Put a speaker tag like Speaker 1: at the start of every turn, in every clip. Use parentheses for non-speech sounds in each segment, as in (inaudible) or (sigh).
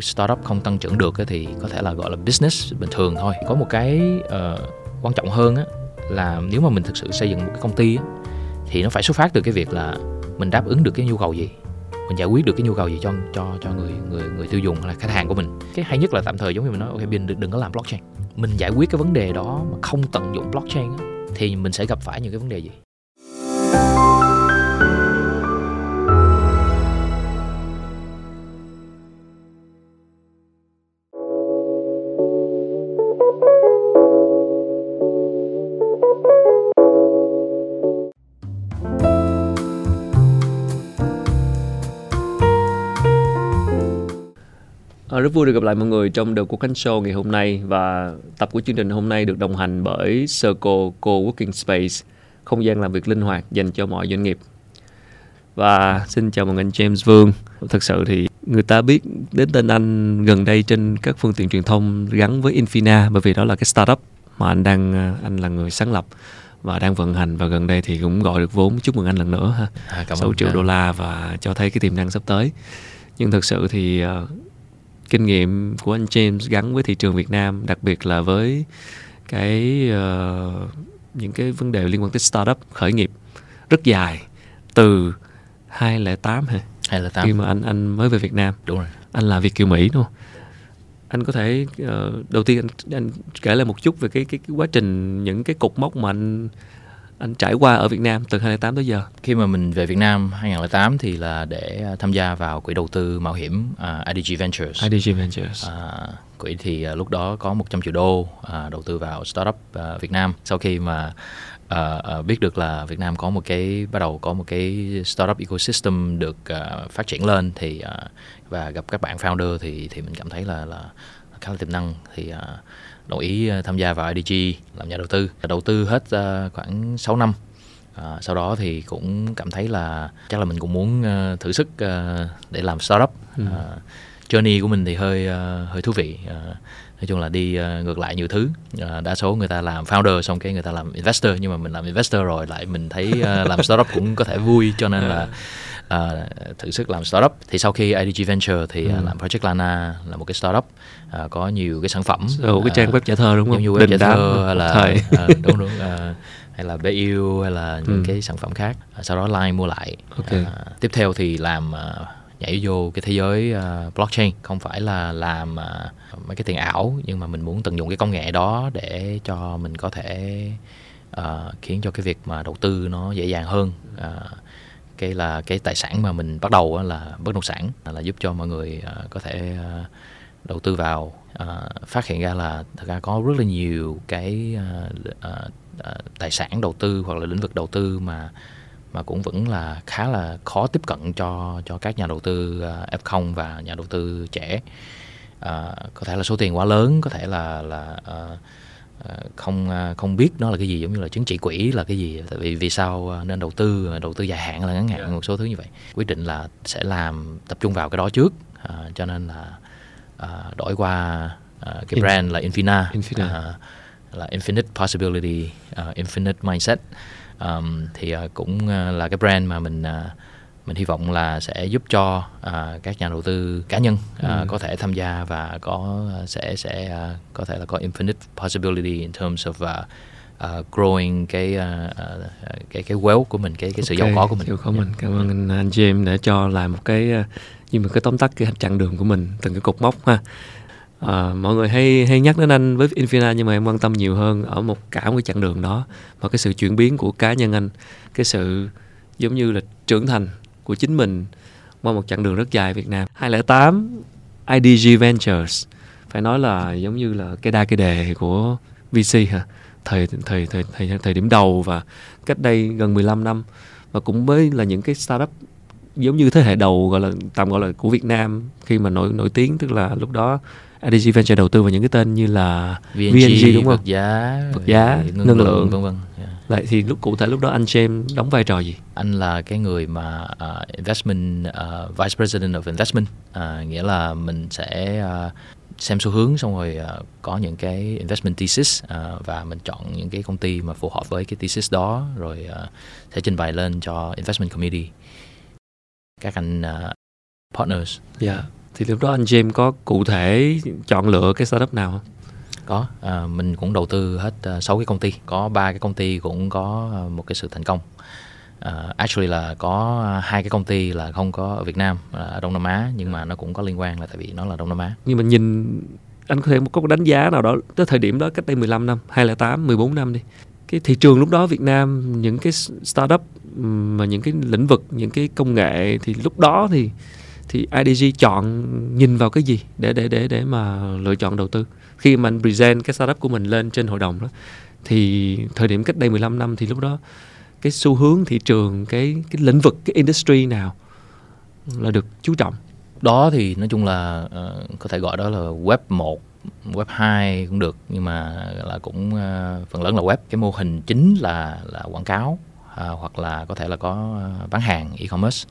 Speaker 1: startup không tăng trưởng được thì có thể là gọi là business bình thường thôi. Có một cái uh, quan trọng hơn á là nếu mà mình thực sự xây dựng một cái công ty á, thì nó phải xuất phát từ cái việc là mình đáp ứng được cái nhu cầu gì mình giải quyết được cái nhu cầu gì cho cho cho người người người tiêu dùng hay là khách hàng của mình. Cái hay nhất là tạm thời giống như mình nói ok mình đừng, đừng có làm blockchain. Mình giải quyết cái vấn đề đó mà không tận dụng blockchain á, thì mình sẽ gặp phải những cái vấn đề gì?
Speaker 2: Rất vui được gặp lại mọi người trong The Quốc Khánh Show ngày hôm nay và tập của chương trình hôm nay được đồng hành bởi Circle Co-working Space, không gian làm việc linh hoạt dành cho mọi doanh nghiệp. Và xin chào mừng anh James Vương. Thực sự thì người ta biết đến tên anh gần đây trên các phương tiện truyền thông gắn với Infina bởi vì đó là cái startup mà anh đang anh là người sáng lập và đang vận hành và gần đây thì cũng gọi được vốn chúc mừng anh lần nữa ha. À, cảm 6 triệu đô la và cho thấy cái tiềm năng sắp tới. Nhưng thực sự thì uh, kinh nghiệm của anh James gắn với thị trường Việt Nam đặc biệt là với cái uh, những cái vấn đề liên quan tới startup khởi nghiệp rất dài từ 2008 hả?
Speaker 1: 2008
Speaker 2: khi mà anh anh mới về Việt Nam.
Speaker 1: Đúng rồi.
Speaker 2: Anh là Việt kiều Mỹ đúng không? Anh có thể uh, đầu tiên anh, anh kể lại một chút về cái, cái cái quá trình những cái cục mốc mà anh anh trải qua ở Việt Nam từ 2008 tới giờ?
Speaker 1: Khi mà mình về Việt Nam 2008 thì là để à, tham gia vào quỹ đầu tư mạo hiểm uh, IDG Ventures.
Speaker 2: IDG Ventures.
Speaker 1: Uh, quỹ thì uh, lúc đó có 100 triệu đô uh, đầu tư vào startup uh, Việt Nam. Sau khi mà uh, uh, biết được là Việt Nam có một cái bắt đầu có một cái startup ecosystem được uh, phát triển lên thì uh, và gặp các bạn founder thì thì mình cảm thấy là là khá là tiềm năng thì uh, đồng ý ờ, tham gia vào IDG làm nhà đầu tư đầu tư hết uh, khoảng 6 năm À, sau đó thì cũng cảm thấy là chắc là mình cũng muốn uh, thử sức uh, để làm startup. Ừ. Uh, journey của mình thì hơi uh, hơi thú vị. Uh, nói chung là đi uh, ngược lại nhiều thứ. Uh, đa số người ta làm founder xong cái người ta làm investor nhưng mà mình làm investor rồi lại mình thấy uh, làm startup cũng có thể vui cho nên là uh, thử sức làm startup thì sau khi IDG Venture thì ừ. uh, làm Project Lana là một cái startup uh, có nhiều cái sản phẩm
Speaker 2: Ồ, cái trang web trả thơ đúng không?
Speaker 1: Giống như web trả thơ hay là uh, đúng đúng uh, hay là BU hay là những ừ. cái sản phẩm khác uh, sau đó Line mua lại okay. uh, tiếp theo thì làm uh, nhảy vô cái thế giới uh, blockchain. Không phải là làm uh, mấy cái tiền ảo nhưng mà mình muốn tận dụng cái công nghệ đó để cho mình có thể uh, khiến cho cái việc mà đầu tư nó dễ dàng hơn. Uh, cái là cái tài sản mà mình bắt đầu là bất động sản là giúp cho mọi người uh, có thể uh, đầu tư vào. Uh, phát hiện ra là thật ra có rất là nhiều cái uh, uh, tài sản đầu tư hoặc là lĩnh vực đầu tư mà mà cũng vẫn là khá là khó tiếp cận cho cho các nhà đầu tư uh, F0 và nhà đầu tư trẻ uh, có thể là số tiền quá lớn có thể là là uh, Ờ, không ờ, không biết nó là cái gì giống như là chứng chỉ quỹ là cái gì tại vì vì sao nên đầu tư đầu tư dài hạn là ngắn hạn yeah. Dạ. một số thứ như vậy quyết định là sẽ làm tập trung vào cái đó trước à, cho nên là à, đổi qua à, cái In, brand là Infina, Infina. À, là Infinite Possibility uh, Infinite Mindset um, thì uh, cũng uh, là cái brand mà mình uh, mình hy vọng là sẽ giúp cho uh, các nhà đầu tư cá nhân uh, ừ. có thể tham gia và có sẽ sẽ uh, có thể là có infinite possibility in terms of uh, uh, growing cái uh, uh, cái cái wealth của mình cái cái sự okay, giàu có của mình.
Speaker 2: Giàu có mình. Cảm ơn anh, anh James đã cho làm một cái uh, như một cái tóm tắt cái chặng đường của mình từng cái cột mốc ha. À, mọi người hay hay nhắc đến anh với Infina nhưng mà em quan tâm nhiều hơn ở một cả một cái chặng đường đó và cái sự chuyển biến của cá nhân anh cái sự giống như là trưởng thành của chính mình qua một chặng đường rất dài Việt Nam. 2008 IDG Ventures phải nói là giống như là cái đa cái đề của VC hả? Thời thời thời thời thời điểm đầu và cách đây gần 15 năm và cũng với là những cái startup giống như thế hệ đầu gọi là tạm gọi là của Việt Nam khi mà nổi nổi tiếng tức là lúc đó IDG Venture đầu tư vào những cái tên như là
Speaker 1: VNG, VNG đúng không? Vật giá,
Speaker 2: vật giá, ngân, ngân lượng,
Speaker 1: vân vân.
Speaker 2: Vậy thì lúc cụ thể lúc đó anh James đóng vai trò gì?
Speaker 1: Anh là cái người mà uh, investment uh, vice president of investment, uh, nghĩa là mình sẽ uh, xem xu hướng xong rồi uh, có những cái investment thesis uh, và mình chọn những cái công ty mà phù hợp với cái thesis đó rồi uh, sẽ trình bày lên cho investment committee các anh uh, partners.
Speaker 2: Yeah thì lúc đó anh James có cụ thể chọn lựa cái startup nào không?
Speaker 1: Có à, mình cũng đầu tư hết uh, 6 cái công ty. Có ba cái công ty cũng có uh, một cái sự thành công. Uh, actually là có hai cái công ty là không có ở Việt Nam ở Đông Nam Á nhưng mà nó cũng có liên quan là tại vì nó là Đông Nam Á.
Speaker 2: Nhưng mà nhìn anh có thể có một đánh giá nào đó tới thời điểm đó cách đây 15 năm 2008 14 năm đi. Cái thị trường lúc đó Việt Nam những cái startup mà những cái lĩnh vực những cái công nghệ thì lúc đó thì thì IDG chọn nhìn vào cái gì để để để để mà lựa chọn đầu tư? Khi mà anh present cái startup của mình lên trên hội đồng đó thì thời điểm cách đây 15 năm thì lúc đó cái xu hướng thị trường cái cái lĩnh vực cái industry nào là được chú trọng?
Speaker 1: Đó thì nói chung là uh, có thể gọi đó là web 1 web 2 cũng được nhưng mà là cũng uh, phần lớn là web. Cái mô hình chính là là quảng cáo uh, hoặc là có thể là có uh, bán hàng e-commerce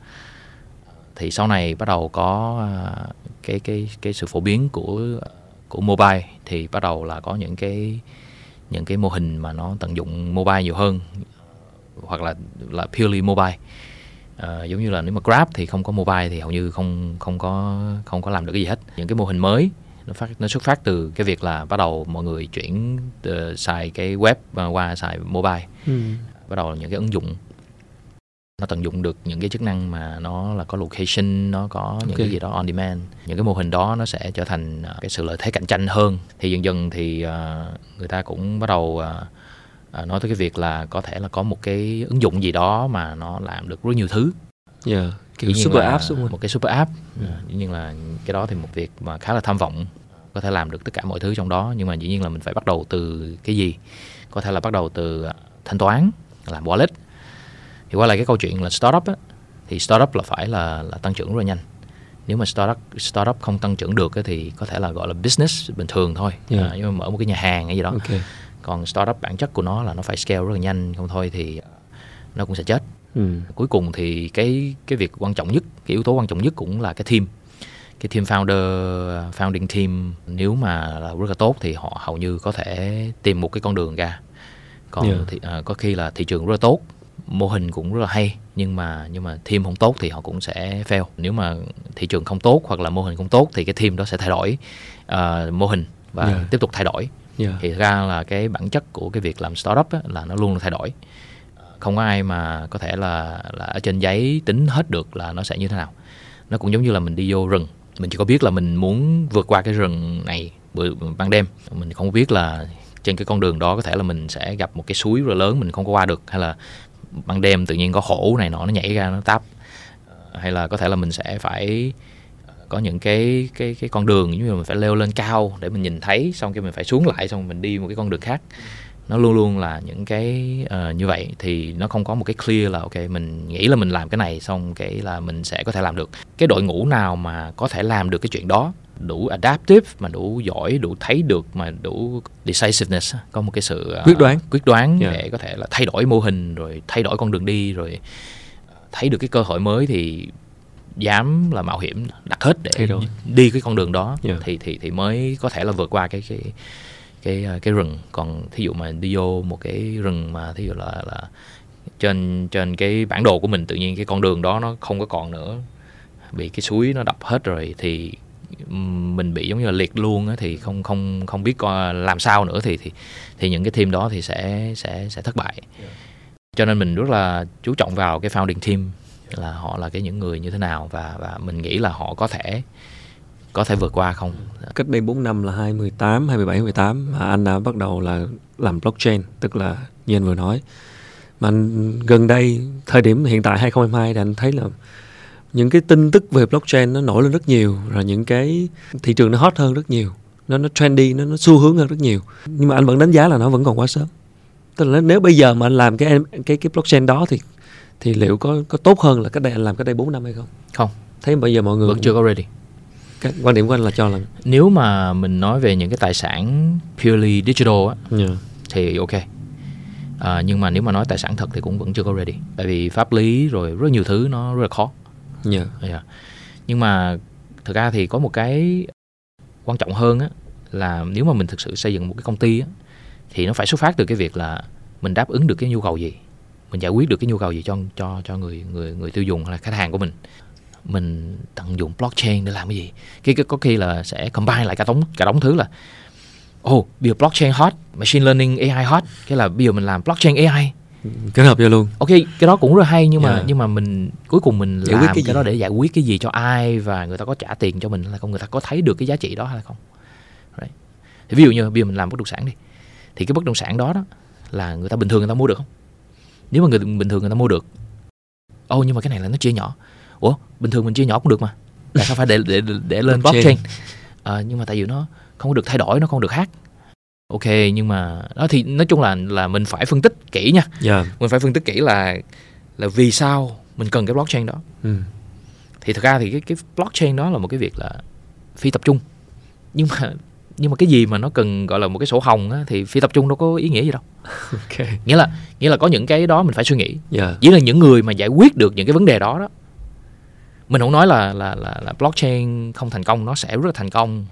Speaker 1: thì sau này bắt đầu có uh, cái cái cái sự phổ biến của của mobile thì bắt đầu là có những cái những cái mô hình mà nó tận dụng mobile nhiều hơn hoặc là là purely mobile. À, giống như là nếu mà Grab thì không có mobile thì hầu như không không có không có làm được cái gì hết. Những cái mô hình mới nó phát nó xuất phát từ cái việc là bắt đầu mọi người chuyển uh, xài cái web qua xài mobile. Ừ. bắt đầu là những cái ứng dụng nó tận dụng được những cái chức năng mà nó là có location nó có những okay. cái gì đó on demand. Những cái mô hình đó nó sẽ trở thành uh, cái sự lợi thế cạnh tranh hơn. Thì dần dần thì uh, người ta cũng bắt đầu uh, nói tới cái việc là có thể là có một cái ứng dụng gì đó mà nó làm được rất nhiều thứ.
Speaker 2: Yeah, kiểu super app đúng
Speaker 1: không? một cái super app. Yeah. dĩ nhiên là cái đó thì một việc mà khá là tham vọng. Có thể làm được tất cả mọi thứ trong đó nhưng mà dĩ nhiên là mình phải bắt đầu từ cái gì? Có thể là bắt đầu từ thanh toán làm wallet thì qua lại cái câu chuyện là startup á, thì startup là phải là là tăng trưởng rất là nhanh nếu mà startup startup không tăng trưởng được thì có thể là gọi là business bình thường thôi yeah. à, nhưng mà mở một cái nhà hàng hay gì đó okay. còn startup bản chất của nó là nó phải scale rất là nhanh không thôi thì nó cũng sẽ chết ừ. cuối cùng thì cái cái việc quan trọng nhất cái yếu tố quan trọng nhất cũng là cái team cái team founder founding team nếu mà là rất là tốt thì họ hầu như có thể tìm một cái con đường ra còn yeah. thì, uh, có khi là thị trường rất là tốt mô hình cũng rất là hay nhưng mà nhưng mà team không tốt thì họ cũng sẽ fail. Nếu mà thị trường không tốt hoặc là mô hình không tốt thì cái team đó sẽ thay đổi uh, mô hình và yeah. tiếp tục thay đổi. Yeah. thì ra là cái bản chất của cái việc làm startup á, là nó luôn thay đổi. Không có ai mà có thể là là ở trên giấy tính hết được là nó sẽ như thế nào. Nó cũng giống như là mình đi vô rừng mình chỉ có biết là mình muốn vượt qua cái rừng này ban đêm. Mình không biết là trên cái con đường đó có thể là mình sẽ gặp một cái suối rất lớn mình không có qua được hay là ban đêm tự nhiên có hổ này nọ nó nhảy ra nó táp. Hay là có thể là mình sẽ phải ờ, có những cái cái cái con đường giống như là mình phải leo lên cao để mình nhìn thấy xong cái mình phải xuống lại xong mình đi một cái con đường khác. Nó luôn luôn là những cái uh, như vậy thì nó không có một cái clear là ok mình nghĩ là mình làm cái này xong cái là mình sẽ có thể làm được. Cái đội ngũ nào mà có thể làm được cái chuyện đó đủ adaptive mà đủ giỏi đủ thấy được mà đủ decisiveness có một cái sự
Speaker 2: uh, quyết đoán.
Speaker 1: quyết đoán yeah. để có thể là thay đổi mô hình rồi thay đổi con đường đi rồi thấy được cái cơ hội mới thì dám là mạo hiểm đặt hết để đi cái con đường đó. Yeah. thì thì thì mới có thể là vượt qua cái cái cái ờ, cái rừng. Còn thí dụ mà đi vô một cái rừng mà thí dụ là là trên trên cái bản đồ của mình tự nhiên cái con đường đó nó không có còn nữa bị cái suối nó đập hết rồi thì mình bị giống như là liệt luôn á thì không không không biết làm sao nữa thì thì thì những cái team đó thì sẽ sẽ sẽ thất bại. Cho nên mình rất là chú trọng vào cái founding team là họ là cái những người như thế nào và và mình nghĩ là họ có thể có thể vượt qua không?
Speaker 2: Cách đây 4 năm là 2018, 2017, 2018 mà anh đã bắt đầu là làm blockchain, tức là như anh vừa nói. Mà gần đây, thời điểm hiện tại 2022 thì anh thấy là những cái tin tức về blockchain nó nổi lên rất nhiều rồi những cái thị trường nó hot hơn rất nhiều. Nó nó trendy nó nó xu hướng hơn rất nhiều. Nhưng mà anh vẫn đánh giá là nó vẫn còn quá sớm. Tức là nếu bây giờ mà anh làm cái cái cái blockchain đó thì thì liệu có có tốt hơn là cách đây anh làm cách đây 4 năm hay không?
Speaker 1: Không.
Speaker 2: Thấy bây giờ mọi người
Speaker 1: vẫn chưa có ready.
Speaker 2: Cái quan điểm của anh là cho là
Speaker 1: nếu mà mình nói về những cái tài sản purely digital á yeah. thì ok. À, nhưng mà nếu mà nói tài sản thật thì cũng vẫn chưa có ready. Tại vì pháp lý rồi rất nhiều thứ nó rất là khó
Speaker 2: yeah. Yeah.
Speaker 1: nhưng mà thực ra thì có một cái quan trọng hơn á là nếu mà mình thực sự xây dựng một cái công ty á thì nó phải xuất phát từ cái việc là mình đáp ứng được cái nhu cầu gì mình giải quyết được cái nhu cầu gì cho cho cho người người người tiêu dùng hay là khách hàng của mình mình tận dụng blockchain để làm cái gì cái, cái có khi là sẽ combine lại cả đống cả đống thứ là oh bây giờ blockchain hot machine learning AI hot cái là bây giờ mình làm blockchain AI
Speaker 2: kết hợp vô luôn.
Speaker 1: Ok cái đó cũng rất hay nhưng mà yeah. nhưng mà mình cuối cùng mình giải làm cái, cái đó để giải quyết cái gì cho ai và người ta có trả tiền cho mình hay không người ta có thấy được cái giá trị đó hay không. Right. thì ví dụ như bây giờ mình làm bất động sản đi thì cái bất động sản đó đó là người ta bình thường người ta mua được không? Nếu mà người bình thường người ta mua được ô oh, nhưng mà cái này là nó chia nhỏ. Ủa bình thường mình chia nhỏ cũng được mà. Tại sao phải để để để lên blockchain. à, nhưng mà tại vì nó không có được thay đổi nó không được khác ok nhưng mà đó thì nói chung là là mình phải phân tích kỹ nha yeah. Dạ. mình phải phân tích kỹ là là vì sao mình cần cái blockchain đó ừ. thì thực ra thì cái cái blockchain đó là một cái việc là phi tập trung nhưng mà nhưng mà cái gì mà nó cần gọi là một cái sổ hồng á, thì phi tập trung đâu có ý nghĩa gì đâu (laughs) okay. nghĩa là nghĩa là có những cái đó mình phải suy nghĩ yeah. Dạ. chỉ là những người mà giải quyết được những cái vấn đề đó đó mình không nói là là là, là blockchain không thành công nó sẽ rất là thành công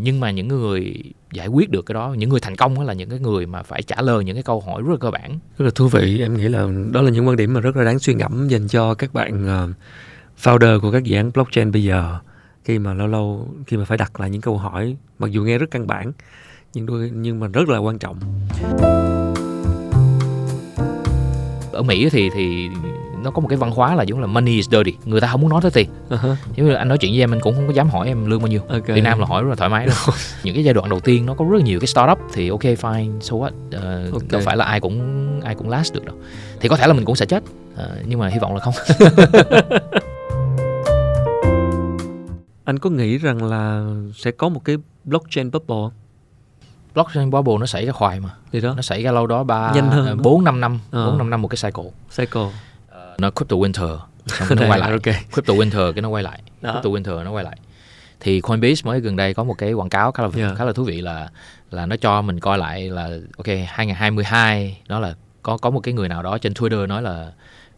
Speaker 1: nhưng mà những người giải quyết được cái đó những người thành công là những cái người mà phải trả lời những cái câu hỏi rất là cơ bản.
Speaker 2: Rất là thú vị em nghĩ là đó là những quan điểm mà rất là đáng suy ngẫm dành cho các bạn uh, founder của các dự án blockchain bây giờ khi mà lâu lâu khi mà phải đặt lại những câu hỏi mặc dù nghe rất căn bản nhưng đôi nhưng mà rất là quan trọng.
Speaker 1: Ở Mỹ thì thì nó có một cái văn hóa là giống là money is dirty người ta không muốn nói tới tiền. Uh-huh. giống như anh nói chuyện với em anh cũng không có dám hỏi em lương bao nhiêu. Okay. Việt Nam là hỏi rất là thoải mái đâu (laughs) những cái giai đoạn đầu tiên nó có rất là nhiều cái startup thì ok fine so what? Uh, okay. đâu phải là ai cũng ai cũng last được đâu. Thì có thể là mình cũng sẽ chết uh, nhưng mà hy vọng là không. (laughs)
Speaker 2: Anh có nghĩ rằng là sẽ có một cái blockchain bubble
Speaker 1: blockchain bubble nó xảy ra khoài mà. Thì đó. Nó xảy ra lâu đó ba bốn năm năm ờ. bốn năm năm một cái cycle.
Speaker 2: Cycle
Speaker 1: nó crypto winter xong nó quay lại okay. crypto winter cái nó quay lại Đó. crypto winter nó quay lại thì Coinbase mới gần đây có một cái quảng cáo khá là yeah. khá là thú vị là là nó cho mình coi lại là ok 2022 đó là có có một cái người nào đó trên Twitter nói là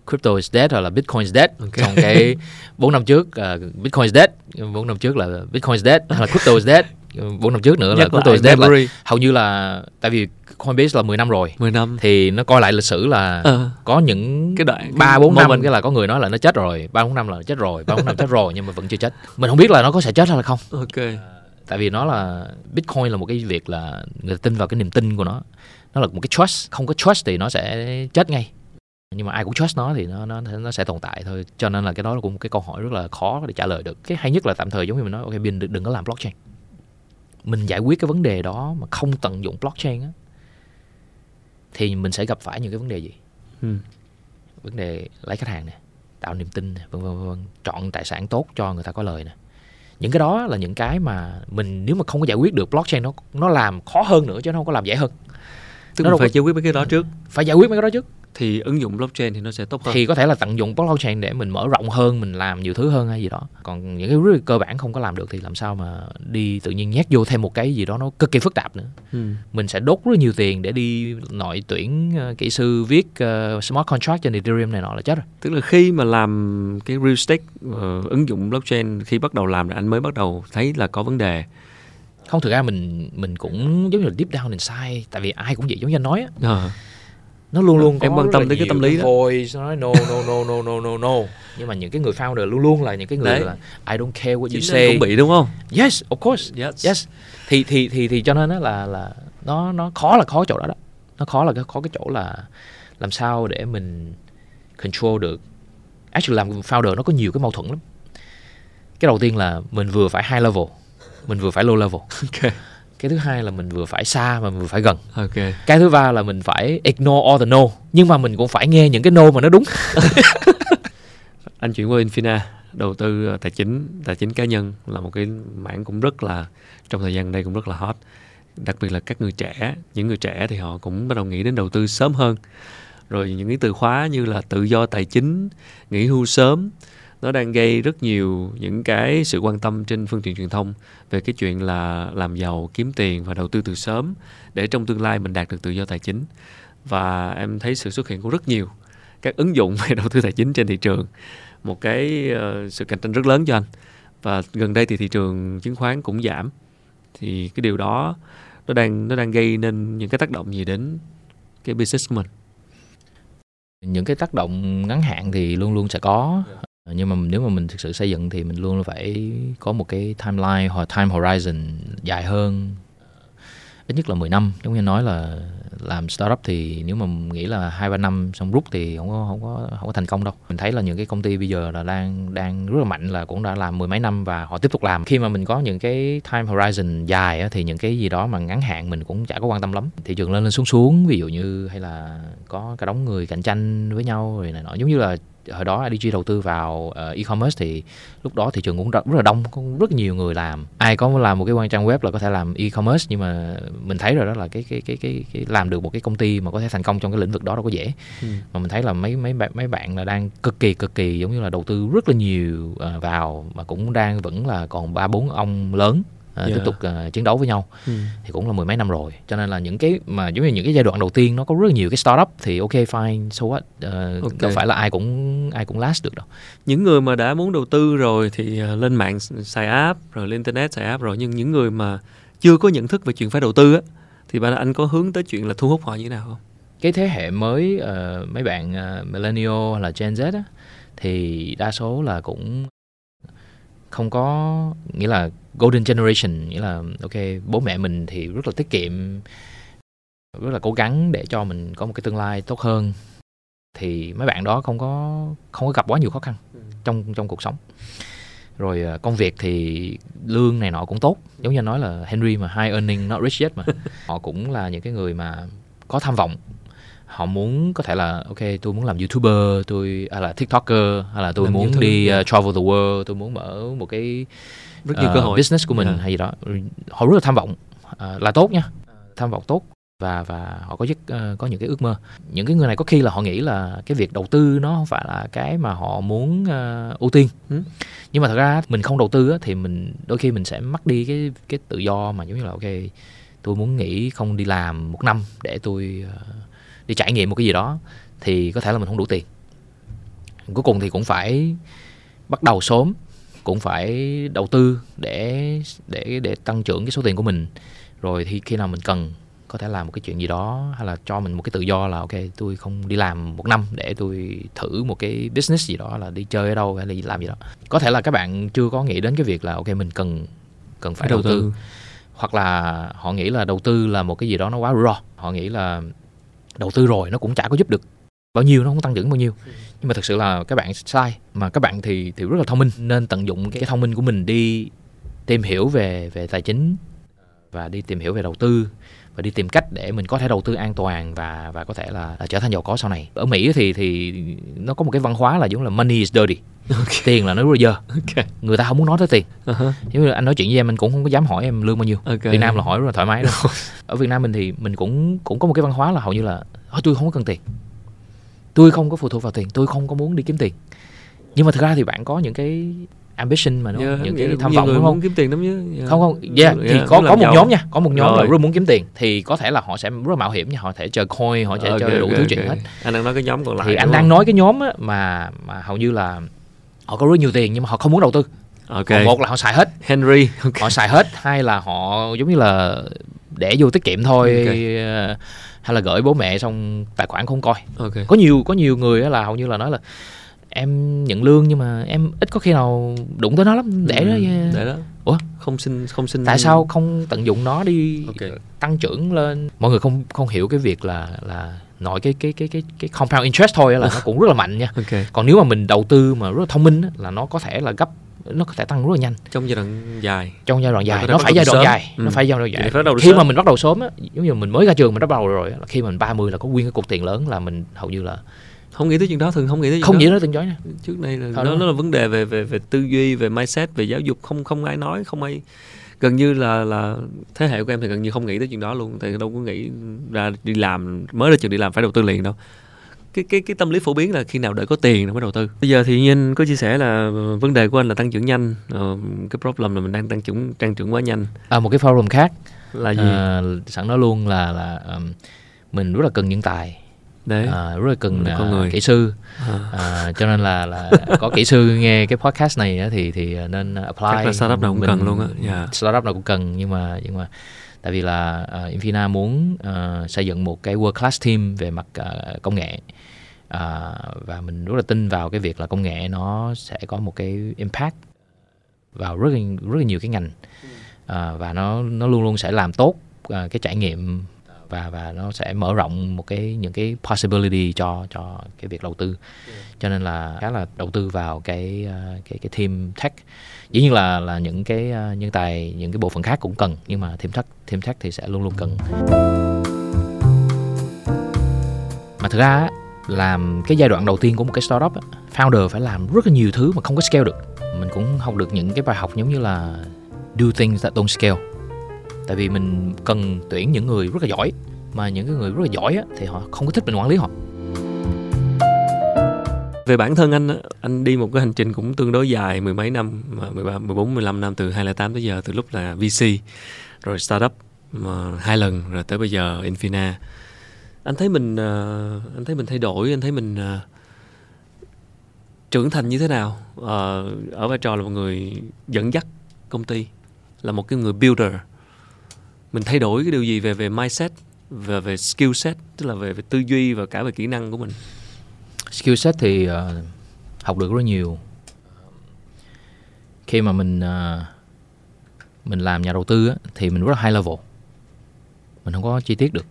Speaker 1: crypto is dead hoặc là bitcoin is dead okay. trong cái bốn năm trước uh, bitcoin is dead bốn năm trước là bitcoin is dead hay là crypto is dead bốn năm trước nữa là crypto is dead là hầu như là tại vì Coinbase là 10 năm rồi.
Speaker 2: 10 năm.
Speaker 1: Thì nó coi lại lịch sử là uh, có những cái đoạn ba bốn năm cái là có người nói là nó chết rồi ba bốn năm là chết rồi ba bốn năm chết rồi nhưng mà vẫn chưa chết. Mình không biết là nó có sẽ chết hay là không.
Speaker 2: Ok.
Speaker 1: Tại vì nó là Bitcoin là một cái việc là người ta tin vào cái niềm tin của nó. Nó là một cái trust không có trust thì nó sẽ chết ngay. Nhưng mà ai cũng trust nó thì nó nó nó sẽ tồn tại thôi. Cho nên là cái đó là cũng một cái câu hỏi rất là khó để trả lời được. Cái hay nhất là tạm thời giống như mình nói ok bin đừng, đừng có làm blockchain mình giải quyết cái vấn đề đó mà không tận dụng blockchain á thì mình sẽ gặp phải những cái vấn đề gì? Ừ. vấn đề lấy khách hàng nè tạo niềm tin nè vân vân vân chọn tài sản tốt cho người ta có lời nè. Những cái đó là những cái mà mình nếu mà không có giải quyết được blockchain nó nó làm khó hơn nữa chứ nó không có làm dễ hơn
Speaker 2: tức nó là phải giải quyết mấy cái đó trước.
Speaker 1: Phải giải quyết mấy cái đó trước.
Speaker 2: Thì ứng dụng blockchain thì nó sẽ tốt hơn.
Speaker 1: Thì có thể là tận dụng blockchain để mình mở rộng hơn mình làm nhiều thứ hơn hay gì đó. Còn những cái rất cơ bản không có làm được thì làm sao mà đi tự nhiên nhét vô thêm một cái gì đó nó cực kỳ phức tạp nữa. Ừ. mình sẽ đốt rất nhiều tiền để đi nội tuyển uh, kỹ sư viết uh, smart contract trên ethereum này nọ là chết rồi.
Speaker 2: Tức là khi mà làm cái real estate uh, ứng dụng blockchain khi bắt đầu làm là anh mới bắt đầu thấy là có vấn đề
Speaker 1: không thực ra mình mình cũng giống như là deep down inside tại vì ai cũng vậy giống như anh nói á. À nó luôn luôn
Speaker 2: em quan tâm tới cái tâm lý đó.
Speaker 1: voice nói no no no no no no no. Nhưng mà những cái người founder luôn luôn là những cái người Đấy. là I don't care what Chính you say
Speaker 2: cũng bị đúng không?
Speaker 1: Yes of course. Yes, yes. thì thì thì thì cho nên nó là là nó nó khó là khó chỗ đó đó. Nó khó là khó cái chỗ là làm sao để mình control được. Actually làm founder nó có nhiều cái mâu thuẫn lắm. Cái đầu tiên là mình vừa phải high level mình vừa phải low level. Okay cái thứ hai là mình vừa phải xa mà vừa phải gần.
Speaker 2: Ok.
Speaker 1: Cái thứ ba là mình phải ignore all the no nhưng mà mình cũng phải nghe những cái no mà nó đúng. (laughs)
Speaker 2: Anh chuyển qua Infina đầu tư ờ, tài chính tài chính cá nhân là một cái mảng cũng rất là trong thời gian đây cũng rất là hot. Đặc biệt là các người trẻ những người trẻ thì họ cũng bắt đầu nghĩ đến đầu tư sớm hơn. Rồi những cái từ khóa như là tự do tài chính nghỉ hưu sớm nó đang gây rất nhiều những cái sự quan tâm trên phương tiện truyền thông về cái chuyện là làm giàu kiếm tiền và đầu tư từ sớm để trong tương lai mình đạt được tự do tài chính. Và em thấy sự xuất hiện của rất nhiều các ứng dụng về đầu tư tài chính trên thị trường. Một cái uh, sự cạnh tranh rất lớn cho anh. Và gần đây thì thị trường chứng khoán cũng giảm. Thì cái điều đó nó đang nó đang gây nên những cái tác động gì đến cái business của mình?
Speaker 1: Những cái tác động ngắn hạn thì luôn luôn sẽ có. Ờ, nhưng mà nếu mà mình thực sự xây dựng thì mình luôn phải có một cái timeline hoặc time horizon dài hơn ít nhất là 10 năm. Giống như nói là làm startup thì nếu mà nghĩ là hai ba năm xong rút thì không có không có không có thành công đâu. Mình thấy là những cái công ty bây giờ là đang đang rất là mạnh là cũng đã làm mười mấy năm và họ tiếp tục làm. Khi mà mình có những cái time horizon dài á, thì những cái gì đó mà ngắn hạn mình cũng chả có quan tâm lắm. Thị trường lên lên xuống xuống ví dụ như hay là có cả đống người cạnh tranh với nhau rồi này nọ. Giống như là hồi đó IDG đầu tư vào uh, e-commerce thì lúc đó thị trường cũng rất, rất là đông có rất nhiều người làm. Ai có làm một cái quan trang web là có thể làm e-commerce nhưng mà mình thấy rồi đó là cái cái cái cái, cái làm được một cái công ty mà có thể thành công trong cái lĩnh vực đó đâu có dễ. Ừ. mà mình thấy là mấy mấy bạn mấy bạn là đang cực kỳ cực kỳ giống như là đầu tư rất là nhiều uh, vào mà cũng đang vẫn là còn ba bốn ông lớn yeah. Dạ. tiếp tục uh, chiến đấu với nhau ừ. thì cũng là mười mấy năm rồi cho nên là những cái mà giống như những cái giai đoạn đầu tiên nó có rất nhiều cái startup thì ok fine so what uh, okay. đâu phải là ai cũng ai cũng last được đâu
Speaker 2: những người mà đã muốn đầu tư rồi thì uh, lên mạng xài app rồi lên internet xài app rồi nhưng những người mà chưa có nhận thức về chuyện phải đầu tư á thì bạn anh có hướng tới chuyện là thu hút họ như thế nào không
Speaker 1: cái thế hệ mới uh, mấy bạn uh, millennial hay là Gen Z á thì đa số là cũng không có nghĩa là golden generation nghĩa là ok bố mẹ mình thì rất là tiết kiệm rất là cố gắng để cho mình có một cái tương lai tốt hơn. Thì mấy bạn đó không có không có gặp quá nhiều khó khăn ừ. trong trong cuộc sống. Rồi à, công việc thì lương này nọ cũng tốt. Giống như nói là Henry mà high earning not rich yet mà. (laughs) Họ cũng là những cái người mà có tham vọng họ muốn có thể là ok tôi muốn làm youtuber tôi hay là tiktoker hay là tôi làm muốn đi uh, travel the world tôi muốn mở một cái rất nhiều uh, cơ hội. business của mình yeah. hay gì đó. Họ rất là tham vọng uh, là tốt nha. Tham vọng tốt và và họ có rất uh, có những cái ước mơ. Những cái người này có khi là họ nghĩ là cái việc đầu tư nó không phải là cái mà họ muốn uh, ưu tiên. Ừ. nhưng mà thật ra mình không đầu tư á, thì mình đôi khi mình sẽ mất đi cái cái tự do mà giống như là ok tôi muốn nghỉ không đi làm một năm để tôi uh, đi trải nghiệm một cái gì đó thì có thể là mình không đủ tiền. Cuối cùng thì cũng phải bắt đầu sớm cũng phải đầu tư để để để tăng trưởng cái số tiền của mình. Rồi thì khi nào mình cần có thể làm một cái chuyện gì đó hay là cho mình một cái tự do là ok tôi không đi làm một năm để tôi thử một cái business gì đó là đi chơi ở đâu hay là làm gì đó. Có thể là các bạn chưa có nghĩ đến cái việc là ok mình cần cần phải, đầu, đầu tư. tư. Hoặc là họ nghĩ là đầu tư là một cái gì đó nó quá ro họ nghĩ là đầu tư rồi nó cũng chả có giúp được bao nhiêu nó không tăng trưởng bao nhiêu ừ. nhưng mà thực sự là các bạn sai mà các bạn thì thì rất là thông minh nên tận dụng cái thông minh của mình đi tìm hiểu về về tài chính và đi tìm hiểu về đầu tư và đi tìm cách để mình có thể đầu tư an toàn và và có thể là, là trở thành giàu có sau này. Ở Mỹ thì thì nó có một cái văn hóa là giống là money is dirty. Okay. tiền là nó rất dơ. Okay. người ta không muốn nói tới tiền. Uh-huh. giống như anh nói chuyện với em anh cũng không có dám hỏi em lương bao nhiêu. Okay. Việt Nam là hỏi rất là thoải mái đó. Ở Việt Nam mình thì mình cũng cũng có một cái văn hóa là hầu như là thôi tôi không có cần tiền. Tôi không có phụ thuộc vào tiền. Tôi không có muốn đi kiếm tiền. Nhưng mà thực ra thì bạn có những cái ambition mà nó yeah, những cái tham vọng đúng không
Speaker 2: kiếm tiền lắm chứ
Speaker 1: yeah. không không yeah, yeah. thì có có một giàu. nhóm nha có một nhóm rồi. là muốn kiếm tiền thì có thể là họ sẽ rất mạo hiểm nha họ thể chơi coin họ sẽ okay, chơi đủ okay, thứ okay. chuyện hết
Speaker 2: anh đang nói cái nhóm còn lại
Speaker 1: thì anh đang nói cái nhóm á, mà mà hầu như là họ có rất nhiều tiền nhưng mà họ không muốn đầu tư okay. một là họ xài hết
Speaker 2: Henry
Speaker 1: okay. họ xài hết hai là họ giống như là để vô tiết kiệm thôi okay. Hay là gửi bố mẹ xong tài khoản không coi okay. có nhiều có nhiều người là hầu như là nói là em nhận lương nhưng mà em ít có khi nào đụng tới nó lắm để ừ, đó
Speaker 2: để đó. Ủa? Không xin không xin
Speaker 1: tại sao không tận dụng nó đi okay. tăng trưởng lên? Mọi người không không hiểu cái việc là là nội cái cái cái cái cái compound interest thôi là nó cũng rất là mạnh nha. (laughs) Okay. còn nếu mà mình đầu tư mà rất là thông minh là nó có thể là gấp nó có thể tăng rất là nhanh.
Speaker 2: Trong giai đoạn dài.
Speaker 1: Trong giai đoạn dài. nó phải giai đoạn dài. Ừ. nó phải giai đoạn dài. khi mà mình bắt đầu sớm á giống như mình mới ra trường mình bắt đầu rồi khi mình 30 là có nguyên cái cục tiền lớn là mình hầu như là
Speaker 2: không nghĩ tới chuyện đó thường không nghĩ tới chuyện
Speaker 1: không
Speaker 2: đó.
Speaker 1: nghĩ tới từng chói nha.
Speaker 2: Trước đây là nó, nó là vấn đề về về về tư duy về mindset về giáo dục. Không không ai nói không ai. Gần như là là thế hệ của em thì gần như không nghĩ tới chuyện đó luôn. Thì đâu có nghĩ ra đi làm mới ra trường đi làm phải đầu tư liền đâu. Cái cái cái tâm lý phổ biến là khi nào đợi có tiền rồi mới đầu tư. Bây giờ thì nhiên có chia sẻ là vấn đề của anh là tăng trưởng nhanh. Ờ, cái problem là mình đang tăng trưởng tăng trưởng quá nhanh.
Speaker 1: À một cái problem khác là gì? À, sẵn nói luôn là là um, mình rất là cần nhân tài Đấy. À, rất là cần con người. kỹ sư à. À, cho nên là là có kỹ sư nghe cái podcast này thì thì nên apply
Speaker 2: Chắc là startup nào cũng mình, cần luôn á yeah.
Speaker 1: startup nào cũng cần nhưng mà nhưng mà tại vì là uh, Infina muốn uh, xây dựng một cái world class team về mặt uh, công nghệ à, và mình rất là tin vào cái việc là công nghệ nó sẽ có một cái impact vào rất là, rất là nhiều cái ngành à, và nó nó luôn luôn sẽ làm tốt à, cái trải nghiệm và và nó sẽ mở rộng một cái những cái possibility cho cho cái việc đầu tư. Cho nên là khá là đầu tư vào cái à, cái cái team tech. Dĩ nhiên là là những cái à, nhân tài những cái bộ phận khác cũng cần nhưng mà team tech team tech thì sẽ luôn luôn cần. Mà thực ra làm cái giai đoạn đầu tiên của một cái startup founder phải làm rất là nhiều thứ mà không có scale được. Mình cũng học được những cái bài học giống như là do things that don't scale tại vì mình cần tuyển những người rất là giỏi. Mà những cái người rất là giỏi á, thì họ không có thích mình quản lý họ.
Speaker 2: Về bản thân anh anh đi một cái hành trình cũng tương đối dài mười mấy năm mà 13, 14, 15 năm từ 2008 tới giờ từ lúc là VC rồi startup mà hai lần rồi tới bây giờ Infina. Anh thấy mình ờ, anh thấy mình thay đổi anh thấy mình ờ, trưởng thành như thế nào? Ờ, ở vai trò là một người dẫn dắt công ty là một cái người builder mình thay đổi cái điều gì về về mindset về về skill set tức là về về tư duy và cả về kỹ năng của mình?
Speaker 1: Skill set thì uh, học được rất nhiều. Khi mà mình uh, mình làm nhà đầu tư á, thì mình rất là high level. Mình không có chi tiết được.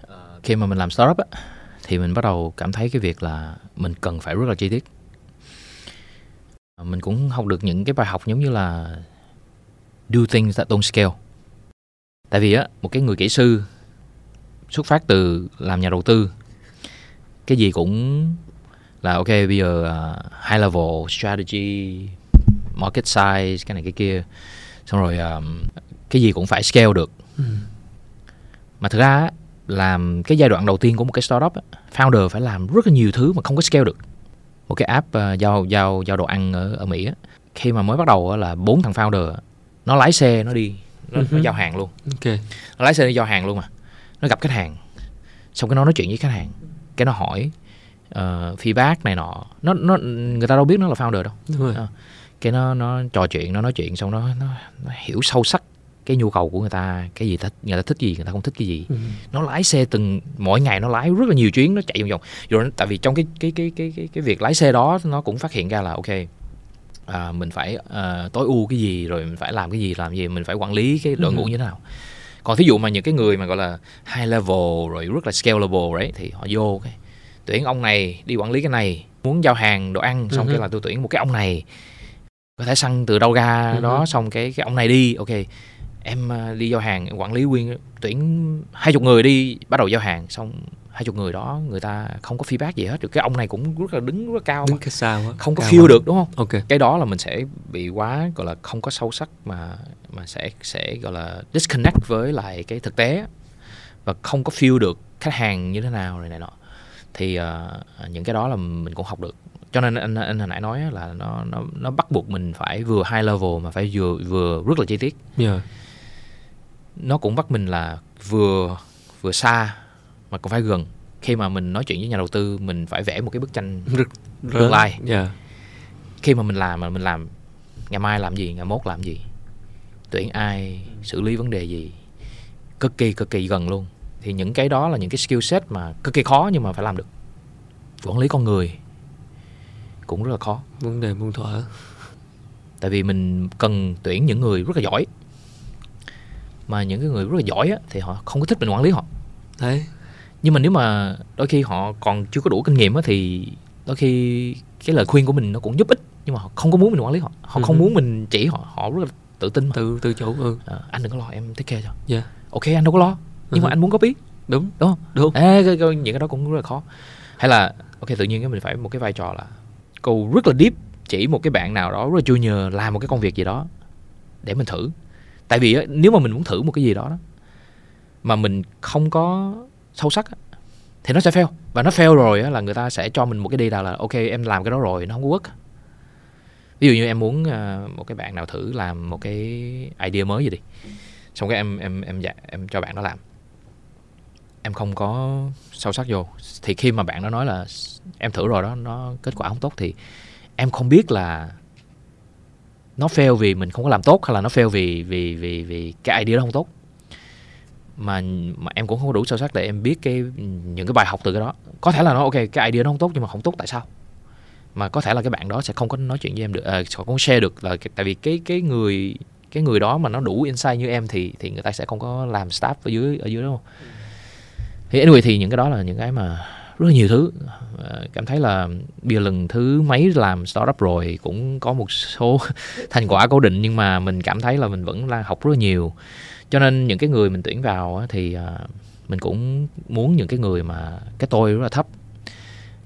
Speaker 1: Ờ, khi mà mình làm startup á, thì mình bắt đầu cảm thấy cái việc là mình cần phải rất là chi tiết. Mình cũng học được những cái bài học giống như là do things that don't scale tại vì á một cái người kỹ sư xuất phát từ làm nhà đầu tư cái gì cũng là ok bây giờ uh, high level strategy market size cái này cái kia. Xong rồi um, cái gì cũng phải scale được. Ừ. mà thực ra làm cái giai đoạn đầu tiên của một cái startup founder phải làm rất là nhiều thứ mà không có scale được. Một cái app uh, giao giao giao đồ ăn ở ở Mỹ á khi mà mới bắt đầu là bốn thằng founder nó lái xe nó đi nó, uh-huh. nó giao hàng luôn.
Speaker 2: Okay.
Speaker 1: nó lái xe đi giao hàng luôn mà nó gặp khách hàng. Xong cái nó nói chuyện với khách hàng. Cái nó hỏi uh, feedback này nọ. Nó nó người ta đâu biết nó là founder đâu.
Speaker 2: Đúng rồi. Uh,
Speaker 1: cái nó nó trò chuyện nó nói chuyện xong nó nó, nó hiểu sâu sắc cái nhu cầu của người ta cái gì thích người ta thích gì người ta không thích cái gì. Ừ. nó lái xe từng mỗi ngày nó lái rất là nhiều chuyến nó chạy vòng vòng. Rồi tại vì trong cái cái cái cái cái cái việc lái xe đó nó cũng phát hiện ra là ok à, mình phải à, tối ưu cái gì rồi mình phải làm cái gì làm gì mình phải quản lý cái đội ngũ ừ. như thế nào còn thí dụ mà những cái người mà gọi là high level rồi rất là scalable đấy thì họ vô cái tuyển ông này đi quản lý cái này muốn giao hàng đồ ăn xong uh-huh. cái là tôi tuyển một cái ông này có thể săn từ đâu ra uh-huh. đó xong cái cái ông này đi ok em à, đi giao hàng quản lý nguyên tuyển hai chục người đi bắt đầu giao hàng xong hai chục người đó người ta không có feedback gì hết được cái ông này cũng rất là đứng rất là cao
Speaker 2: đứng cái sao
Speaker 1: không có feel được đúng không?
Speaker 2: Ok.
Speaker 1: Cái đó là mình sẽ bị quá gọi là không có sâu sắc mà mà sẽ sẽ gọi là disconnect với lại cái thực tế và không có feel được khách hàng như thế nào này này nọ. Thì uh, những cái đó là mình cũng học được. Cho nên anh anh hồi nãy nói là nó nó nó bắt buộc mình phải vừa high level mà phải vừa vừa rất là chi tiết.
Speaker 2: Yeah.
Speaker 1: nó cũng bắt mình là vừa vừa xa mà còn phải gần. Khi mà mình nói chuyện với nhà đầu tư mình phải vẽ một cái bức tranh tương lai.
Speaker 2: Yeah.
Speaker 1: khi mà mình làm mà mình làm ngày mai làm gì ngày mốt làm gì tuyển ai xử lý vấn đề gì cực kỳ cực kỳ gần luôn. Thì những cái đó là những cái skill set mà cực kỳ khó nhưng mà phải làm được. Quản lý con người cũng rất là khó.
Speaker 2: Vấn đề muôn thuở.
Speaker 1: Tại vì mình cần tuyển những người rất là giỏi. Mà những cái người rất là giỏi á, thì họ không có thích mình quản lý họ.
Speaker 2: Đấy
Speaker 1: nhưng mà nếu mà đôi khi họ còn chưa có đủ kinh nghiệm á, thì đôi khi cái lời khuyên của mình nó cũng giúp ích nhưng mà họ không có muốn mình quản lý họ họ ừ. không muốn mình chỉ họ họ rất là tự tin mà.
Speaker 2: từ từ chủ ừ.
Speaker 1: à, anh đừng có lo em take care cho
Speaker 2: yeah.
Speaker 1: ok anh đâu có lo nhưng ừ. mà anh muốn copy
Speaker 2: đúng
Speaker 1: đúng không
Speaker 2: đúng
Speaker 1: à, cái, cái, những cái đó cũng rất là khó hay là ok tự nhiên cái mình phải một cái vai trò là cô rất là deep chỉ một cái bạn nào đó rất là junior làm một cái công việc gì đó để mình thử tại vì nếu mà mình muốn thử một cái gì đó, đó mà mình không có sâu sắc thì nó sẽ fail. Và nó fail rồi là người ta sẽ cho mình một cái data là ok em làm cái đó rồi nó không có work. Ví dụ như em muốn ờ, một cái bạn nào thử làm một cái idea mới gì đi. Xong cái em em em dạ, em cho bạn đó làm. Em không có sâu sắc vô. Thì khi mà bạn nó nói là em thử rồi đó nó kết quả không tốt thì em không biết là nó fail vì mình không có làm tốt hay là nó fail vì vì vì vì cái idea đó không tốt mà mà em cũng không đủ sâu sắc để em biết cái những cái bài học từ cái đó. Có thể là nó ok cái idea nó không tốt nhưng mà không tốt tại sao? Mà có thể là cái bạn đó sẽ không có nói chuyện với em được à, không share được. Là tại vì cái cái người cái người đó mà nó đủ insight như em thì thì người ta sẽ không có làm staff ở dưới ở dưới đâu. Thì anyway thì những cái đó là những cái mà rất là nhiều thứ. À, cảm thấy là bây giờ lần thứ mấy làm startup rồi cũng có một số (laughs) thành quả cố định nhưng mà mình cảm thấy là mình vẫn đang học rất là nhiều cho nên những cái người mình tuyển vào thì à, mình cũng muốn những cái người mà cái tôi rất là thấp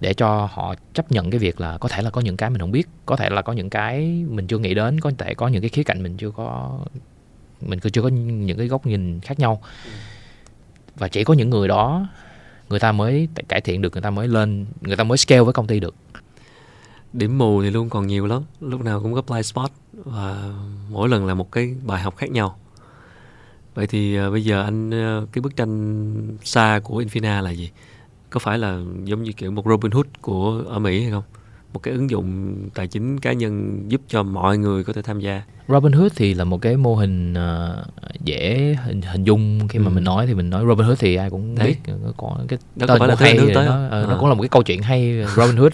Speaker 1: để cho họ chấp nhận cái việc là có thể là có những cái mình không biết, có thể là có những cái mình chưa nghĩ đến, có thể có những cái khía cạnh mình chưa có, mình chưa có những cái góc nhìn khác nhau. Và chỉ có những người đó, người ta mới cải thiện được, người ta mới lên, người ta mới scale với công ty được.
Speaker 2: Điểm mù thì luôn còn nhiều lắm, lúc nào cũng có blind spot và mỗi lần là một cái bài học khác nhau vậy thì uh, bây giờ anh uh, cái bức tranh xa của Infina là gì có phải là giống như kiểu một Robin Hood của ở Mỹ hay không một cái ứng dụng tài chính cá nhân giúp cho mọi người có thể tham gia
Speaker 1: Robinhood thì là một cái mô hình uh, dễ hình, hình dung khi mà ừ. mình nói thì mình nói Robinhood thì ai cũng Đấy. biết có cái
Speaker 2: đó tên cũng hay
Speaker 1: tới nó, à. nó cũng là một cái câu chuyện hay (laughs) Robinhood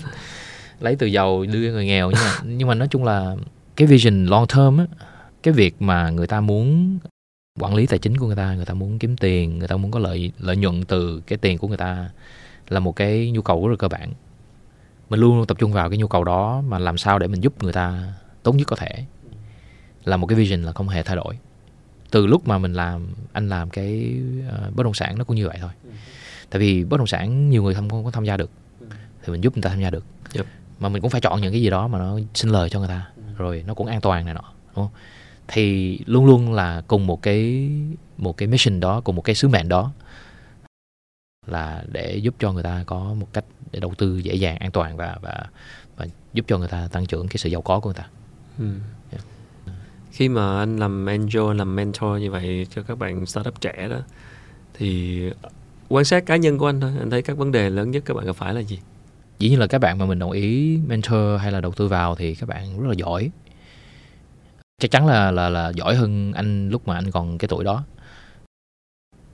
Speaker 1: lấy từ giàu đưa người nghèo nhưng mà nhưng mà nói chung là cái vision long term á cái việc mà người ta muốn quản lý tài chính của người ta người ta muốn kiếm tiền người ta muốn có lợi lợi nhuận từ cái tiền của người ta là một cái nhu cầu rất là cơ bản. Mình luôn luôn tập trung vào cái nhu cầu đó mà làm sao để mình giúp người ta tốt nhất có thể. Là một cái vision là không hề thay đổi. Từ lúc mà mình làm anh làm cái uh, bất động sản nó cũng như vậy thôi. Tại vì bất động sản nhiều người không, không có tham gia được. Thì mình giúp người ta tham gia được. Yep. mà mình cũng phải chọn những cái gì đó mà nó xin lời cho người ta. Rồi nó cũng an toàn này nọ đúng không thì luôn luôn là cùng một cái một cái mission đó cùng một cái sứ mệnh đó là để giúp cho người ta có một cách để đầu tư dễ dàng an toàn và và và giúp cho người ta tăng trưởng cái sự giàu có của người ta ừ.
Speaker 2: yeah. khi mà anh làm angel anh làm mentor như vậy cho các bạn startup trẻ đó thì quan sát cá nhân của anh thôi anh thấy các vấn đề lớn nhất các bạn gặp phải là gì
Speaker 1: dĩ nhiên là các bạn mà mình đồng ý mentor hay là đầu tư vào thì các bạn rất là giỏi chắc chắn là là là giỏi hơn anh lúc mà anh còn cái tuổi đó.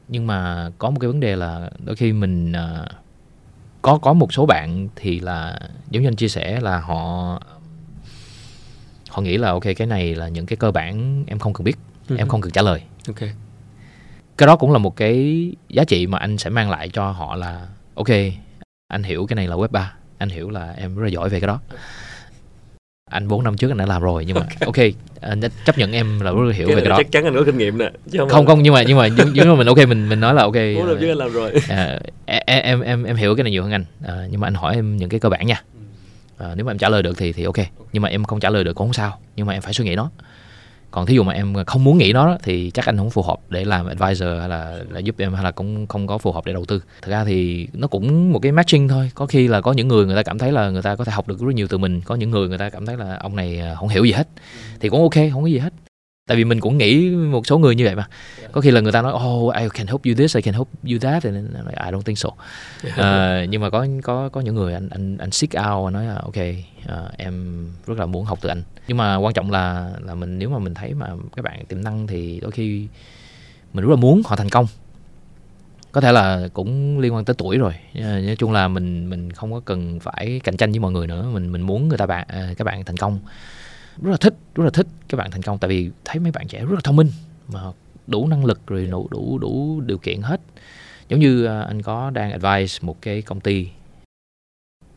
Speaker 1: Nhưng mà có một cái vấn đề là đôi khi mình uh, có có một số bạn thì là giống như anh chia sẻ là họ họ nghĩ là ok cái này là những cái cơ bản em không cần biết uh-huh. em không cần trả lời.
Speaker 2: Ok.
Speaker 1: Cái đó cũng là một cái giá trị mà anh sẽ mang lại cho họ là ok anh hiểu cái này là web 3 anh hiểu là em rất là giỏi về cái đó anh 4 năm trước anh đã làm rồi nhưng mà ok, okay anh chấp nhận em là rất hiểu cái về cái đó.
Speaker 2: chắc chắn anh có kinh nghiệm nè
Speaker 1: không không, không nhưng mà nhưng mà nhưng mà mình ok mình mình nói là ok 4
Speaker 2: năm trước anh làm rồi.
Speaker 1: à, em em em hiểu cái này nhiều hơn anh. À, nhưng mà anh hỏi em những cái cơ bản nha. À, nếu mà em trả lời được thì thì ok nhưng mà em không trả lời được cũng không sao nhưng mà em phải suy nghĩ nó còn thí dụ mà em không muốn nghĩ nó thì chắc anh không phù hợp để làm advisor hay là, là giúp em hay là cũng không có phù hợp để đầu tư. Thực ra thì nó cũng một cái matching thôi. Có khi là có những người người ta cảm thấy là người ta có thể học được rất nhiều từ mình có những người người ta cảm thấy là ông này à, không hiểu gì hết. Thì cũng ok không có gì hết tại vì mình cũng nghĩ một số người như vậy mà. Có khi là người ta nói oh I can help you this I can help you that. And I don't think so. Uh, nhưng mà có có có những người anh anh anh seek out nói là ok uh, em rất là muốn học từ anh. Nhưng mà quan trọng là là mình nếu mà mình thấy mà các bạn tiềm năng thì đôi khi mình rất là muốn họ thành công. Có thể là cũng liên quan tới tuổi rồi. Nói chung là mình mình không có cần phải cạnh tranh với mọi người nữa. Mình mình muốn người ta bạn các bạn thành công rất là thích rất là thích các bạn thành công. Tại vì thấy mấy bạn trẻ rất là thông minh mà đủ năng lực rồi đủ đủ đủ điều kiện hết. Giống như à, anh có đang advise một cái công ty.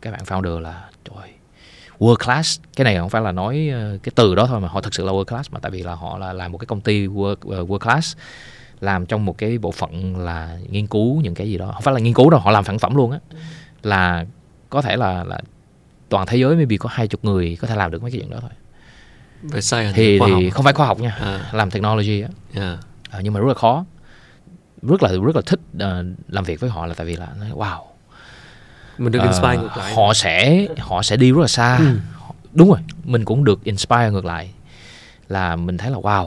Speaker 1: Các bạn founder là trời world class. Cái này không phải là nói ờ, cái từ đó thôi mà họ thực sự là world class. Mà tại vì là họ là làm một cái công ty world, ờ, world class làm trong một cái bộ phận là nghiên cứu những cái gì đó. Không phải là nghiên cứu đâu họ làm sản phẩm luôn á. Là có thể là là toàn thế giới mới bị có hai chục người có thể làm được mấy cái chuyện đó thôi
Speaker 2: về science
Speaker 1: thì, thì không phải khoa học nha à. làm technology á yeah. à, nhưng mà rất là khó rất là rất là thích uh, làm việc với họ là tại vì là wow
Speaker 2: mình được uh, inspire ngược lại
Speaker 1: họ sẽ họ sẽ đi rất là xa ừ. đúng rồi mình cũng được inspire ngược lại là mình thấy là wow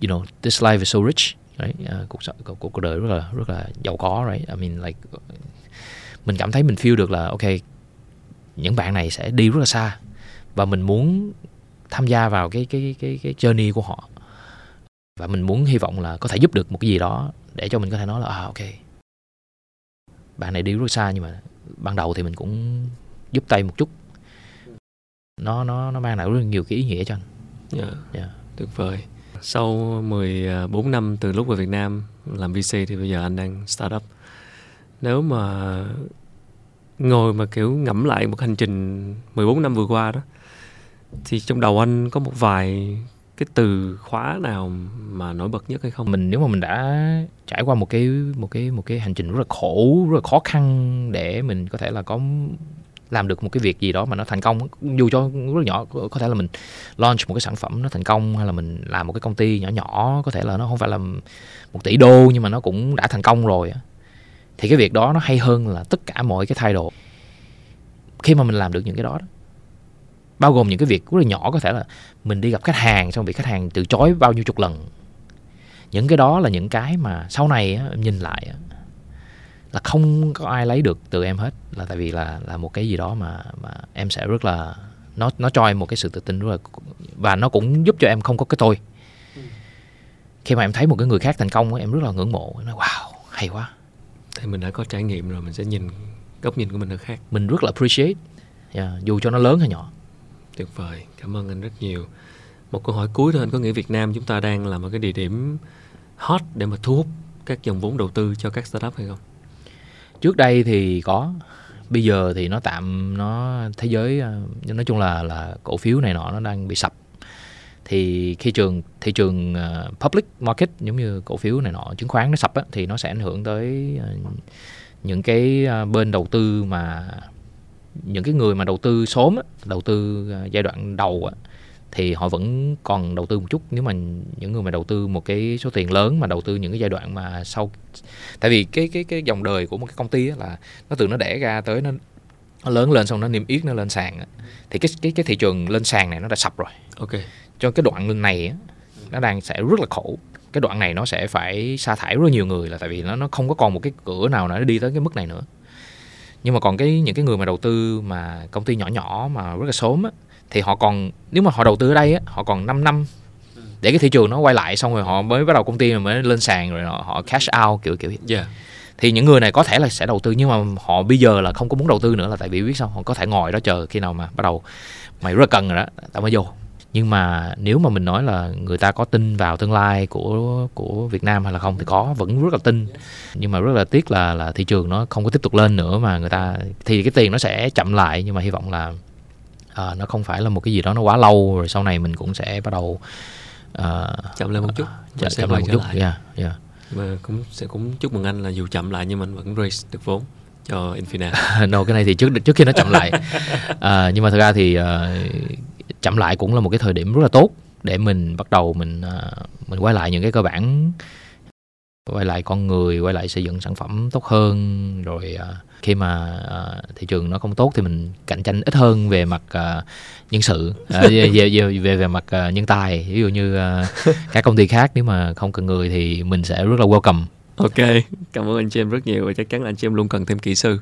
Speaker 1: you know this life is so rich right? uh, cuộc sống cuộc, cuộc đời rất là rất là giàu có right I mean like mình cảm thấy mình feel được là ok những bạn này sẽ đi rất là xa và mình muốn tham gia vào cái cái cái cái journey của họ và mình muốn hy vọng là có thể giúp được một cái gì đó để cho mình có thể nói là à ok bạn này đi rất xa nhưng mà ban đầu thì mình cũng giúp tay một chút nó nó nó mang lại rất nhiều cái ý nghĩa cho anh.
Speaker 2: Yeah. Yeah. Tuyệt vời. Sau 14 năm từ lúc về Việt Nam làm VC thì bây giờ anh đang startup. Nếu mà ngồi mà kiểu ngẫm lại một hành trình 14 năm vừa qua đó thì trong đầu anh có một vài cái từ khóa nào mà nổi bật nhất hay không?
Speaker 1: Mình nếu mà mình đã trải qua một cái một cái một cái hành trình rất là khổ, rất là khó khăn để mình có thể là có làm được một cái việc gì đó mà nó thành công dù cho rất là nhỏ có thể là mình launch một cái sản phẩm nó thành công hay là mình làm một cái công ty nhỏ nhỏ có thể là nó không phải là một tỷ đô nhưng mà nó cũng đã thành công rồi thì cái việc đó nó hay hơn là tất cả mọi cái thay đổi khi mà mình làm được những cái đó, đó bao gồm những cái việc rất là nhỏ có thể là mình đi gặp khách hàng xong bị khách hàng từ chối bao nhiêu chục lần. Những cái đó là những cái mà sau này á, em nhìn lại á, là không có ai lấy được từ em hết. Là tại vì là là một cái gì đó mà mà em sẽ rất là nó nó cho em một cái sự tự tin rất là và nó cũng giúp cho em không có cái tôi. Khi mà em thấy một cái người khác thành công em rất là ngưỡng mộ nói wow hay quá.
Speaker 2: Thì mình đã có trải nghiệm rồi mình sẽ nhìn góc nhìn của mình nó khác.
Speaker 1: Mình rất là appreciate yeah, dù cho nó lớn hay nhỏ
Speaker 2: tuyệt vời cảm ơn anh rất nhiều. Một câu hỏi cuối thôi anh có nghĩ Việt Nam chúng ta đang là một cái địa điểm hot để mà thu hút các dòng vốn đầu tư cho các startup hay không?
Speaker 1: Trước đây thì có bây giờ thì nó tạm nó thế giới ờ, nói chung là là cổ phiếu này nọ nó đang bị sập. Thì khi trường thị trường uh, public market giống như cổ phiếu này nọ chứng khoán nó sập á, thì nó sẽ ảnh hưởng tới uh, những cái uh, bên đầu tư mà những cái người mà đầu tư sớm đầu tư uh, giai đoạn đầu thì họ vẫn còn đầu tư một chút. Nếu mà những người mà đầu tư một cái số tiền lớn mà đầu tư những cái giai đoạn mà sau tại vì cái cái cái dòng đời của một cái công ty là nó từ nó đẻ ra tới nó nó lớn lên xong nó niêm yết nó lên sàn thì cái cái cái thị trường lên sàn này nó đã sập rồi.
Speaker 2: Ok.
Speaker 1: Cho cái đoạn này nó đang sẽ rất là khổ. Cái đoạn này nó sẽ phải sa thải rất nhiều người là tại vì nó nó không có còn một cái cửa nào nó đi tới cái mức này nữa nhưng mà còn cái những cái người mà đầu tư mà công ty nhỏ nhỏ mà rất là sớm á, thì họ còn nếu mà họ đầu tư ở đây á, họ còn 5 năm để cái thị trường nó quay lại xong rồi họ mới bắt đầu công ty mới lên sàn rồi họ, họ cash out kiểu kiểu
Speaker 2: yeah.
Speaker 1: thì những người này có thể là sẽ đầu tư nhưng mà họ bây giờ là không có muốn đầu tư nữa là tại vì biết sao họ có thể ngồi đó chờ khi nào mà bắt đầu mày rất là cần rồi đó tao mới vô nhưng mà nếu mà mình nói là người ta có tin vào tương lai của của Việt Nam hay là không thì có vẫn rất là tin nhưng mà rất là tiếc là là thị trường nó không có tiếp tục lên nữa mà người ta thì cái tiền nó sẽ chậm lại nhưng mà hy vọng là uh, nó không phải là một cái gì đó nó quá lâu rồi sau này mình cũng sẽ bắt đầu
Speaker 2: uh, chậm lên một chút
Speaker 1: uh, chậm lên một chút lại. yeah, yeah.
Speaker 2: mà cũng sẽ cũng chúc mừng anh là dù chậm lại nhưng mình vẫn raise được vốn cho Infina. (laughs)
Speaker 1: no cái này thì trước trước khi nó chậm lại uh, (laughs) nhưng mà thật ra thì uh, chậm lại cũng là một cái thời điểm rất là tốt để mình bắt đầu mình à, mình quay lại những cái cơ bản quay lại con người quay lại xây dựng sản phẩm tốt hơn. Rồi à, khi mà à, thị trường nó không tốt thì mình cạnh tranh ít hơn về mặt nhân sự về, về về về mặt nhân tài. Ví dụ như các công ty khác nếu mà không cần người thì mình sẽ rất là welcome.
Speaker 2: Ok cảm ơn anh chị em rất nhiều và chắc chắn là anh em luôn cần thêm kỹ sư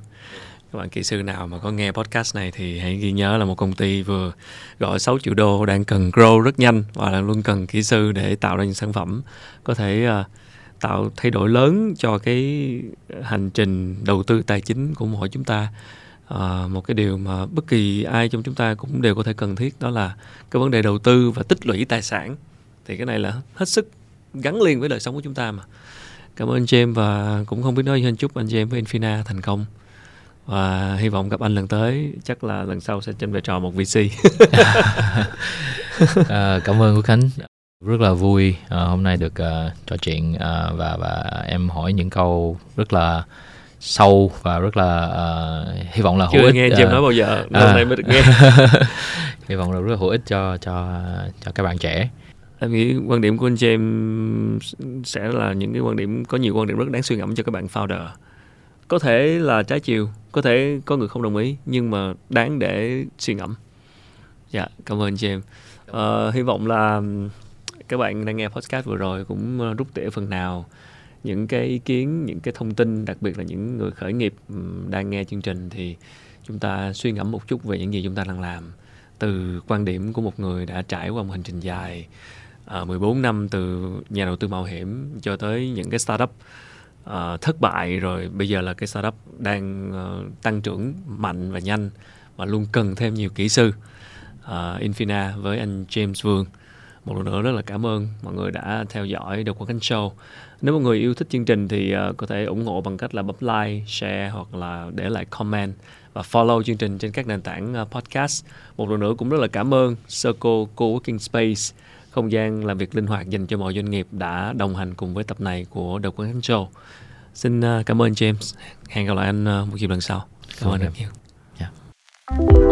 Speaker 2: các bạn kỹ sư nào mà có nghe podcast này thì hãy ghi nhớ là một công ty vừa gọi 6 triệu đô đang cần grow rất nhanh và đang luôn cần kỹ sư để tạo ra những sản phẩm có thể uh, tạo thay đổi lớn cho cái hành trình đầu tư tài chính của mỗi chúng ta. À, một cái điều mà bất kỳ ai trong chúng ta cũng đều có thể cần thiết đó là cái vấn đề đầu tư và tích lũy tài sản. Thì cái này là hết sức gắn liền với đời sống của chúng ta mà. Cảm ơn James và cũng không biết nói gì hơn. Chúc anh James với Infina thành công và hy vọng gặp anh lần tới chắc là lần sau sẽ trên vai trò một VC (laughs)
Speaker 1: à, cảm ơn Quốc Khánh rất là vui uh, hôm nay được uh, trò chuyện uh, và và em hỏi những câu rất là sâu và rất là uh, hy vọng là
Speaker 2: hữu ích. nghe uh, nói bao giờ, hôm à, nay mới được nghe. (laughs)
Speaker 1: hy vọng là rất là hữu ích cho cho cho các bạn trẻ.
Speaker 2: Em nghĩ quan điểm của anh James sẽ là những cái quan điểm có nhiều quan điểm rất đáng suy ngẫm cho các bạn founder. Có thể là trái chiều, có thể có người không đồng ý nhưng mà đáng để suy ngẫm. Dạ, cảm ơn chị em. Uh, hy vọng là các bạn đang nghe podcast vừa rồi cũng ờ, rút tỉa phần nào những cái ý kiến những cái thông tin đặc biệt là những người khởi nghiệp đang nghe chương trình thì chúng ta suy ngẫm một chút về những gì chúng ta đang làm từ quan điểm của một người đã trải qua một hành trình dài ờ, uh, 14 năm từ nhà đầu tư mạo hiểm cho tới những cái startup uh, thất bại rồi bây giờ là cái startup đang uh, tăng trưởng mạnh và nhanh và luôn cần thêm nhiều kỹ sư. Uh, Infina với anh James Vương. Một lần nữa rất là cảm ơn mọi người đã theo dõi được qua Cánh show. Nếu mọi người yêu thích chương trình thì uh, có thể ủng hộ bằng cách là bấm like share hoặc là để lại comment và follow chương trình trên các nền tảng uh, podcast. Một lần nữa cũng rất là cảm ơn Circle Co-working Space không gian làm việc linh hoạt dành cho mọi doanh nghiệp đã đồng hành cùng với tập này của The Quán Show xin uh, cảm ơn James. Hẹn gặp lại anh uh, một dịp lần sau. Cảm ơn anh nhiều. Yeah.